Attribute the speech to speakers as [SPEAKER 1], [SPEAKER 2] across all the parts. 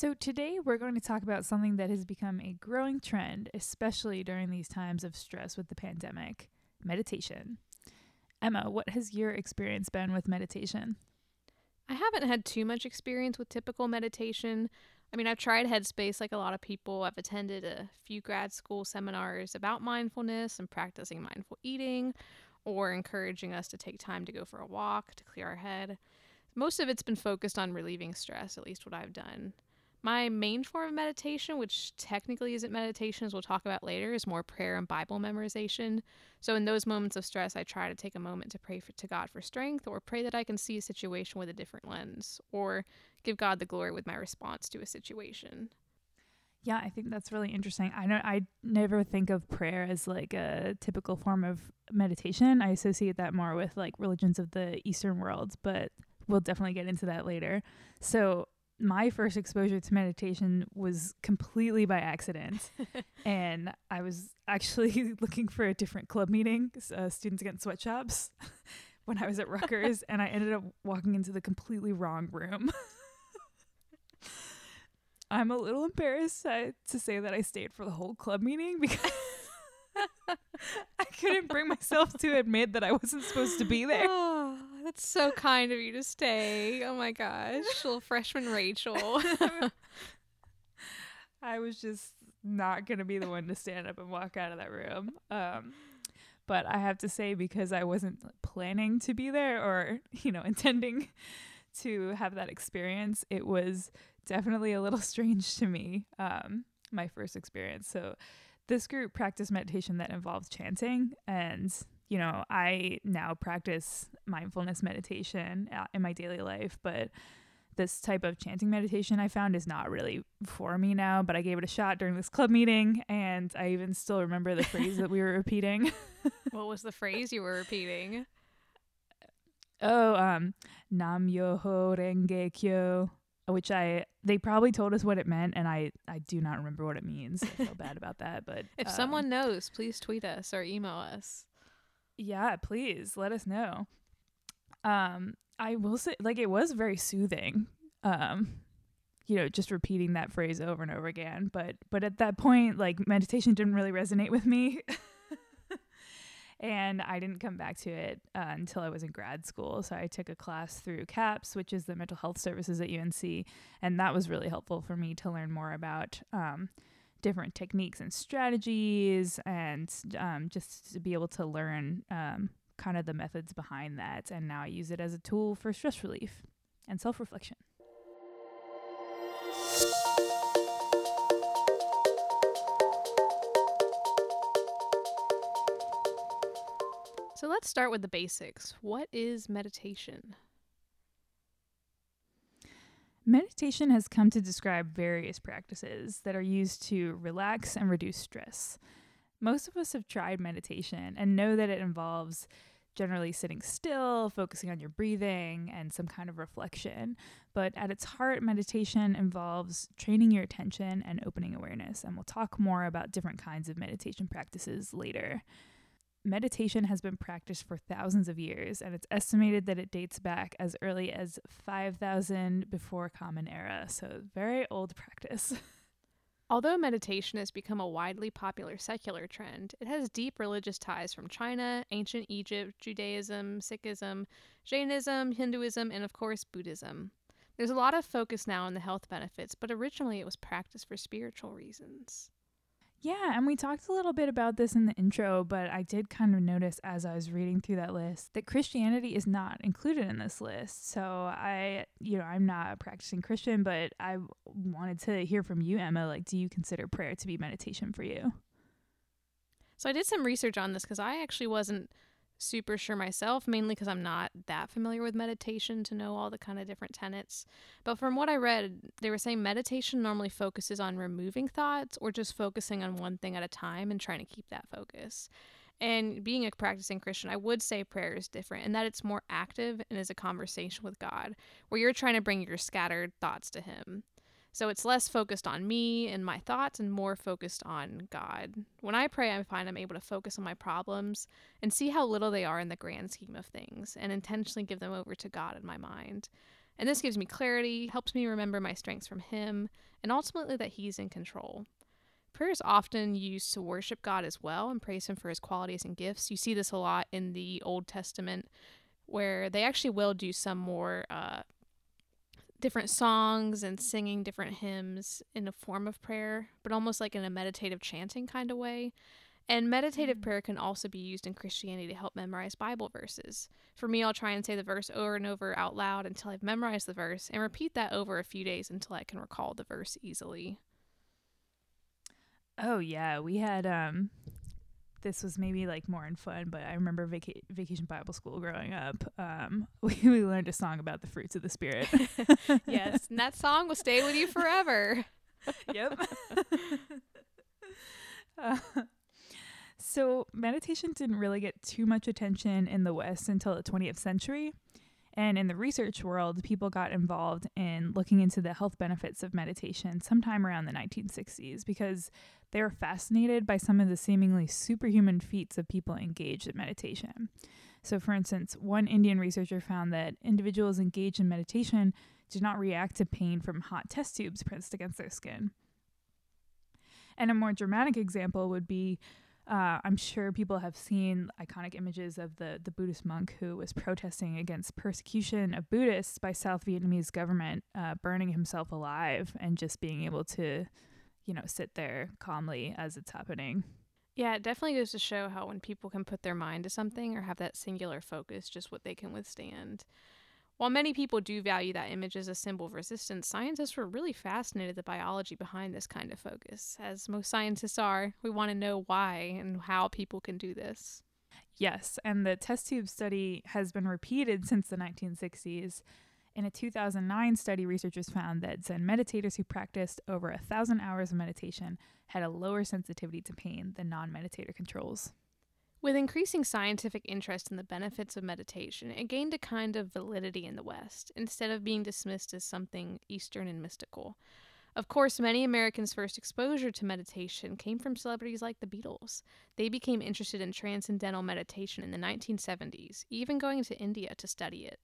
[SPEAKER 1] So, today we're going to talk about something that has become a growing trend, especially during these times of stress with the pandemic meditation. Emma, what has your experience been with meditation?
[SPEAKER 2] I haven't had too much experience with typical meditation. I mean, I've tried Headspace like a lot of people. I've attended a few grad school seminars about mindfulness and practicing mindful eating or encouraging us to take time to go for a walk to clear our head. Most of it's been focused on relieving stress, at least what I've done. My main form of meditation, which technically isn't meditation, as we'll talk about later, is more prayer and Bible memorization. So, in those moments of stress, I try to take a moment to pray for, to God for strength, or pray that I can see a situation with a different lens, or give God the glory with my response to a situation.
[SPEAKER 1] Yeah, I think that's really interesting. I know I never think of prayer as like a typical form of meditation. I associate that more with like religions of the Eastern world, but we'll definitely get into that later. So, my first exposure to meditation was completely by accident. and I was actually looking for a different club meeting, uh, Students Against Sweatshops, when I was at Rutgers. and I ended up walking into the completely wrong room. I'm a little embarrassed uh, to say that I stayed for the whole club meeting because I couldn't bring myself to admit that I wasn't supposed to be there.
[SPEAKER 2] That's so kind of you to stay. Oh my gosh, little freshman Rachel.
[SPEAKER 1] I was just not going to be the one to stand up and walk out of that room. Um, but I have to say, because I wasn't planning to be there or, you know, intending to have that experience, it was definitely a little strange to me, um, my first experience. So, this group practiced meditation that involves chanting and you know i now practice mindfulness meditation uh, in my daily life but this type of chanting meditation i found is not really for me now but i gave it a shot during this club meeting and i even still remember the phrase that we were repeating
[SPEAKER 2] what was the phrase you were repeating
[SPEAKER 1] oh um nam myoho renge kyo which I they probably told us what it meant, and I I do not remember what it means. I feel bad about that, but
[SPEAKER 2] if um, someone knows, please tweet us or email us.
[SPEAKER 1] Yeah, please let us know. Um, I will say, like, it was very soothing. Um, you know, just repeating that phrase over and over again. But but at that point, like, meditation didn't really resonate with me. and I didn't come back to it uh, until I was in grad school. So I took a class through CAPS, which is the mental health services at UNC, and that was really helpful for me to learn more about um, different techniques and strategies, and um, just to be able to learn um, kind of the methods behind that. And now I use it as a tool for stress relief and self reflection.
[SPEAKER 2] So let's start with the basics. What is meditation?
[SPEAKER 1] Meditation has come to describe various practices that are used to relax and reduce stress. Most of us have tried meditation and know that it involves generally sitting still, focusing on your breathing, and some kind of reflection. But at its heart, meditation involves training your attention and opening awareness. And we'll talk more about different kinds of meditation practices later meditation has been practiced for thousands of years, and it's estimated that it dates back as early as 5000 before Common Era. So, very old practice.
[SPEAKER 2] Although meditation has become a widely popular secular trend, it has deep religious ties from China, ancient Egypt, Judaism, Sikhism, Jainism, Hinduism, and of course, Buddhism. There's a lot of focus now on the health benefits, but originally it was practiced for spiritual reasons.
[SPEAKER 1] Yeah, and we talked a little bit about this in the intro, but I did kind of notice as I was reading through that list that Christianity is not included in this list. So I, you know, I'm not a practicing Christian, but I wanted to hear from you, Emma. Like, do you consider prayer to be meditation for you?
[SPEAKER 2] So I did some research on this because I actually wasn't super sure myself, mainly because I'm not that familiar with meditation to know all the kind of different tenets. But from what I read, they were saying meditation normally focuses on removing thoughts or just focusing on one thing at a time and trying to keep that focus. And being a practicing Christian, I would say prayer is different in that it's more active and is a conversation with God, where you're trying to bring your scattered thoughts to Him. So it's less focused on me and my thoughts and more focused on God. When I pray, I find I'm able to focus on my problems and see how little they are in the grand scheme of things and intentionally give them over to God in my mind. And this gives me clarity, helps me remember my strengths from Him, and ultimately that He's in control. Prayer is often used to worship God as well and praise Him for His qualities and gifts. You see this a lot in the Old Testament, where they actually will do some more uh, different songs and singing different hymns in a form of prayer, but almost like in a meditative chanting kind of way. And meditative mm. prayer can also be used in Christianity to help memorize Bible verses. For me, I'll try and say the verse over and over out loud until I've memorized the verse and repeat that over a few days until I can recall the verse easily.
[SPEAKER 1] Oh yeah, we had um this was maybe like more in fun, but I remember vaca- vacation Bible school growing up. Um, we, we learned a song about the fruits of the spirit.
[SPEAKER 2] yes, and that song will stay with you forever.
[SPEAKER 1] yep. uh, so, meditation didn't really get too much attention in the West until the 20th century. And in the research world, people got involved in looking into the health benefits of meditation sometime around the 1960s because they were fascinated by some of the seemingly superhuman feats of people engaged in meditation. So, for instance, one Indian researcher found that individuals engaged in meditation did not react to pain from hot test tubes pressed against their skin. And a more dramatic example would be uh, I'm sure people have seen iconic images of the, the Buddhist monk who was protesting against persecution of Buddhists by South Vietnamese government, uh, burning himself alive and just being able to, you know, sit there calmly as it's happening.
[SPEAKER 2] Yeah, it definitely goes to show how when people can put their mind to something or have that singular focus, just what they can withstand. While many people do value that image as a symbol of resistance, scientists were really fascinated the biology behind this kind of focus. As most scientists are, we want to know why and how people can do this.
[SPEAKER 1] Yes, and the test tube study has been repeated since the 1960s. In a 2009 study, researchers found that Zen meditators who practiced over a thousand hours of meditation had a lower sensitivity to pain than non meditator controls.
[SPEAKER 2] With increasing scientific interest in the benefits of meditation, it gained a kind of validity in the West, instead of being dismissed as something Eastern and mystical. Of course, many Americans' first exposure to meditation came from celebrities like the Beatles. They became interested in transcendental meditation in the 1970s, even going to India to study it.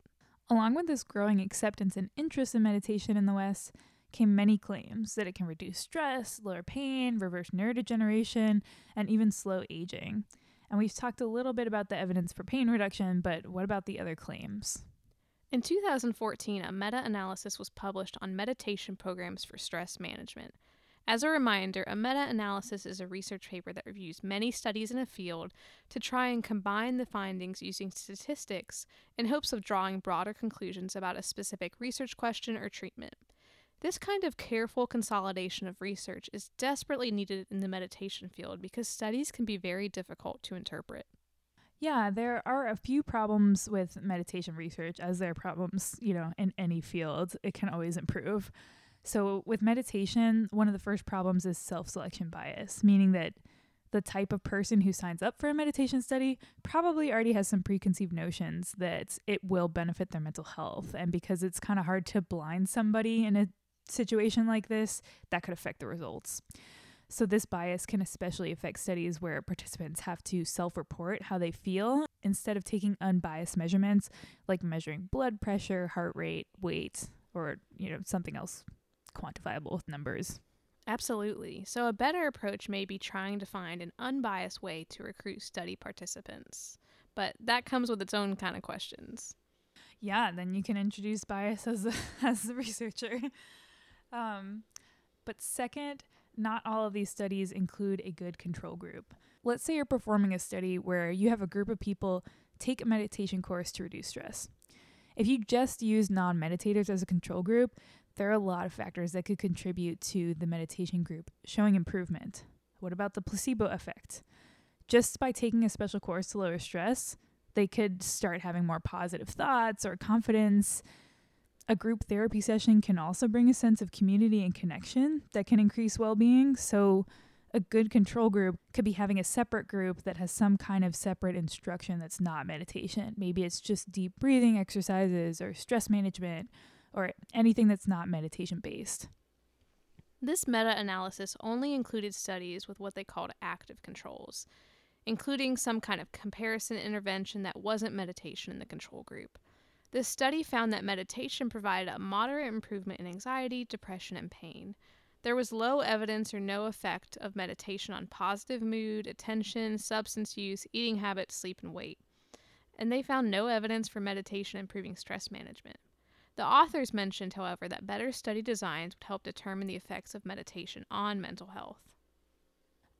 [SPEAKER 1] Along with this growing acceptance and interest in meditation in the West, came many claims that it can reduce stress, lower pain, reverse neurodegeneration, and even slow aging. And we've talked a little bit about the evidence for pain reduction, but what about the other claims?
[SPEAKER 2] In 2014, a meta analysis was published on meditation programs for stress management. As a reminder, a meta analysis is a research paper that reviews many studies in a field to try and combine the findings using statistics in hopes of drawing broader conclusions about a specific research question or treatment. This kind of careful consolidation of research is desperately needed in the meditation field because studies can be very difficult to interpret.
[SPEAKER 1] Yeah, there are a few problems with meditation research, as there are problems, you know, in any field. It can always improve. So, with meditation, one of the first problems is self selection bias, meaning that the type of person who signs up for a meditation study probably already has some preconceived notions that it will benefit their mental health. And because it's kind of hard to blind somebody in a situation like this, that could affect the results. So, this bias can especially affect studies where participants have to self report how they feel instead of taking unbiased measurements like measuring blood pressure, heart rate, weight, or you know something else quantifiable with numbers.
[SPEAKER 2] Absolutely. So, a better approach may be trying to find an unbiased way to recruit study participants. But that comes with its own kind of questions.
[SPEAKER 1] Yeah, then you can introduce bias as a, as the researcher. Um, but second, not all of these studies include a good control group. Let's say you're performing a study where you have a group of people take a meditation course to reduce stress. If you just use non meditators as a control group, there are a lot of factors that could contribute to the meditation group showing improvement. What about the placebo effect? Just by taking a special course to lower stress, they could start having more positive thoughts or confidence a group therapy session can also bring a sense of community and connection that can increase well being. So, a good control group could be having a separate group that has some kind of separate instruction that's not meditation. Maybe it's just deep breathing exercises or stress management or anything that's not meditation based.
[SPEAKER 2] This meta analysis only included studies with what they called active controls, including some kind of comparison intervention that wasn't meditation in the control group. This study found that meditation provided a moderate improvement in anxiety, depression, and pain. There was low evidence or no effect of meditation on positive mood, attention, substance use, eating habits, sleep, and weight. And they found no evidence for meditation improving stress management. The authors mentioned, however, that better study designs would help determine the effects of meditation on mental health.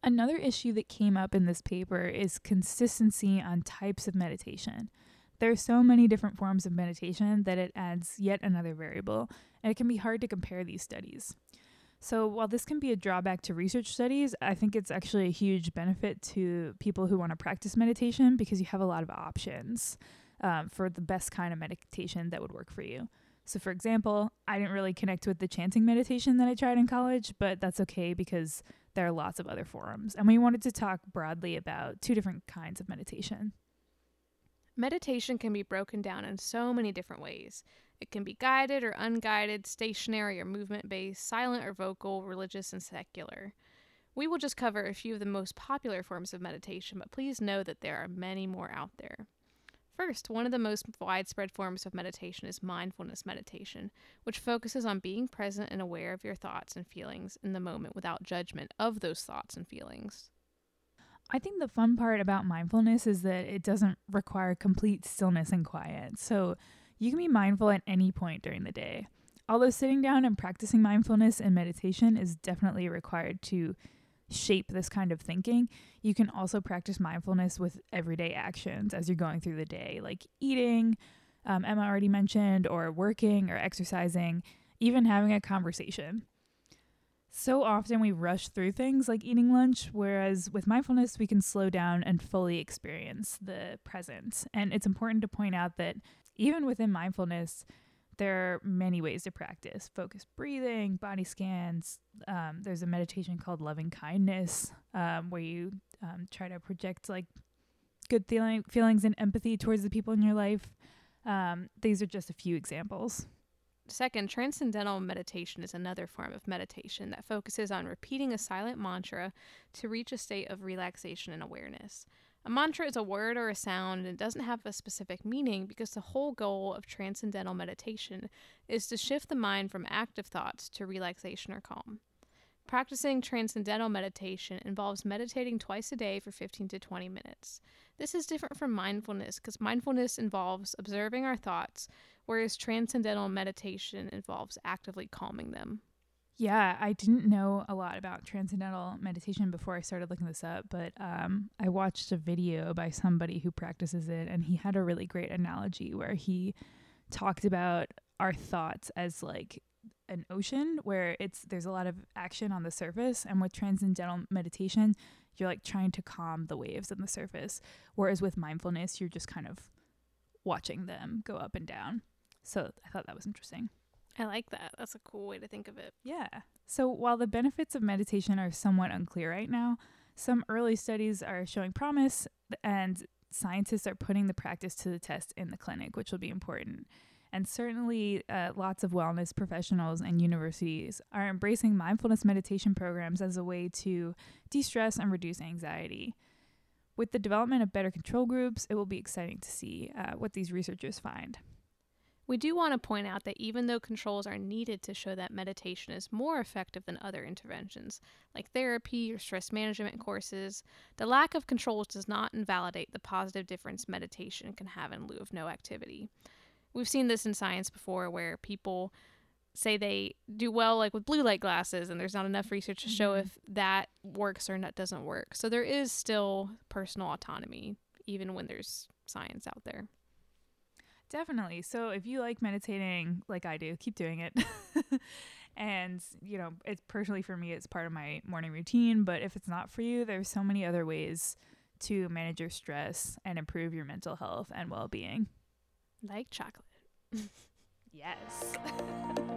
[SPEAKER 1] Another issue that came up in this paper is consistency on types of meditation. There are so many different forms of meditation that it adds yet another variable, and it can be hard to compare these studies. So, while this can be a drawback to research studies, I think it's actually a huge benefit to people who want to practice meditation because you have a lot of options um, for the best kind of meditation that would work for you. So, for example, I didn't really connect with the chanting meditation that I tried in college, but that's okay because there are lots of other forums. And we wanted to talk broadly about two different kinds of meditation.
[SPEAKER 2] Meditation can be broken down in so many different ways. It can be guided or unguided, stationary or movement based, silent or vocal, religious and secular. We will just cover a few of the most popular forms of meditation, but please know that there are many more out there. First, one of the most widespread forms of meditation is mindfulness meditation, which focuses on being present and aware of your thoughts and feelings in the moment without judgment of those thoughts and feelings.
[SPEAKER 1] I think the fun part about mindfulness is that it doesn't require complete stillness and quiet. So you can be mindful at any point during the day. Although sitting down and practicing mindfulness and meditation is definitely required to shape this kind of thinking, you can also practice mindfulness with everyday actions as you're going through the day, like eating, um, Emma already mentioned, or working or exercising, even having a conversation. So often we rush through things like eating lunch, whereas with mindfulness, we can slow down and fully experience the present. And it's important to point out that even within mindfulness, there are many ways to practice focused breathing, body scans. Um, there's a meditation called loving kindness, um, where you um, try to project like good feeling, feelings and empathy towards the people in your life. Um, these are just a few examples.
[SPEAKER 2] Second, transcendental meditation is another form of meditation that focuses on repeating a silent mantra to reach a state of relaxation and awareness. A mantra is a word or a sound and it doesn't have a specific meaning because the whole goal of transcendental meditation is to shift the mind from active thoughts to relaxation or calm. Practicing transcendental meditation involves meditating twice a day for 15 to 20 minutes. This is different from mindfulness because mindfulness involves observing our thoughts, whereas transcendental meditation involves actively calming them.
[SPEAKER 1] Yeah, I didn't know a lot about transcendental meditation before I started looking this up, but um, I watched a video by somebody who practices it, and he had a really great analogy where he talked about our thoughts as like an ocean where it's there's a lot of action on the surface and with transcendental meditation you're like trying to calm the waves on the surface whereas with mindfulness you're just kind of watching them go up and down so i thought that was interesting
[SPEAKER 2] I like that. That's a cool way to think of it.
[SPEAKER 1] yeah so while the benefits of meditation are somewhat unclear right now some early studies are showing promise and scientists are putting the practice to the test in the clinic which will be important and certainly, uh, lots of wellness professionals and universities are embracing mindfulness meditation programs as a way to de stress and reduce anxiety. With the development of better control groups, it will be exciting to see uh, what these researchers find.
[SPEAKER 2] We do want to point out that even though controls are needed to show that meditation is more effective than other interventions, like therapy or stress management courses, the lack of controls does not invalidate the positive difference meditation can have in lieu of no activity. We've seen this in science before where people say they do well like with blue light glasses and there's not enough research to show
[SPEAKER 1] Mhm.
[SPEAKER 2] if that works or not doesn't work. So there is still personal autonomy even when there's science out there
[SPEAKER 1] Definitely. So if you like meditating like I do, keep doing it. and, you know, it's personally for me, it's part of my morning routine. But if it's not for you, there's so many other ways to manage your stress and improve your mental health and well being.
[SPEAKER 2] like chocolate
[SPEAKER 1] Yes.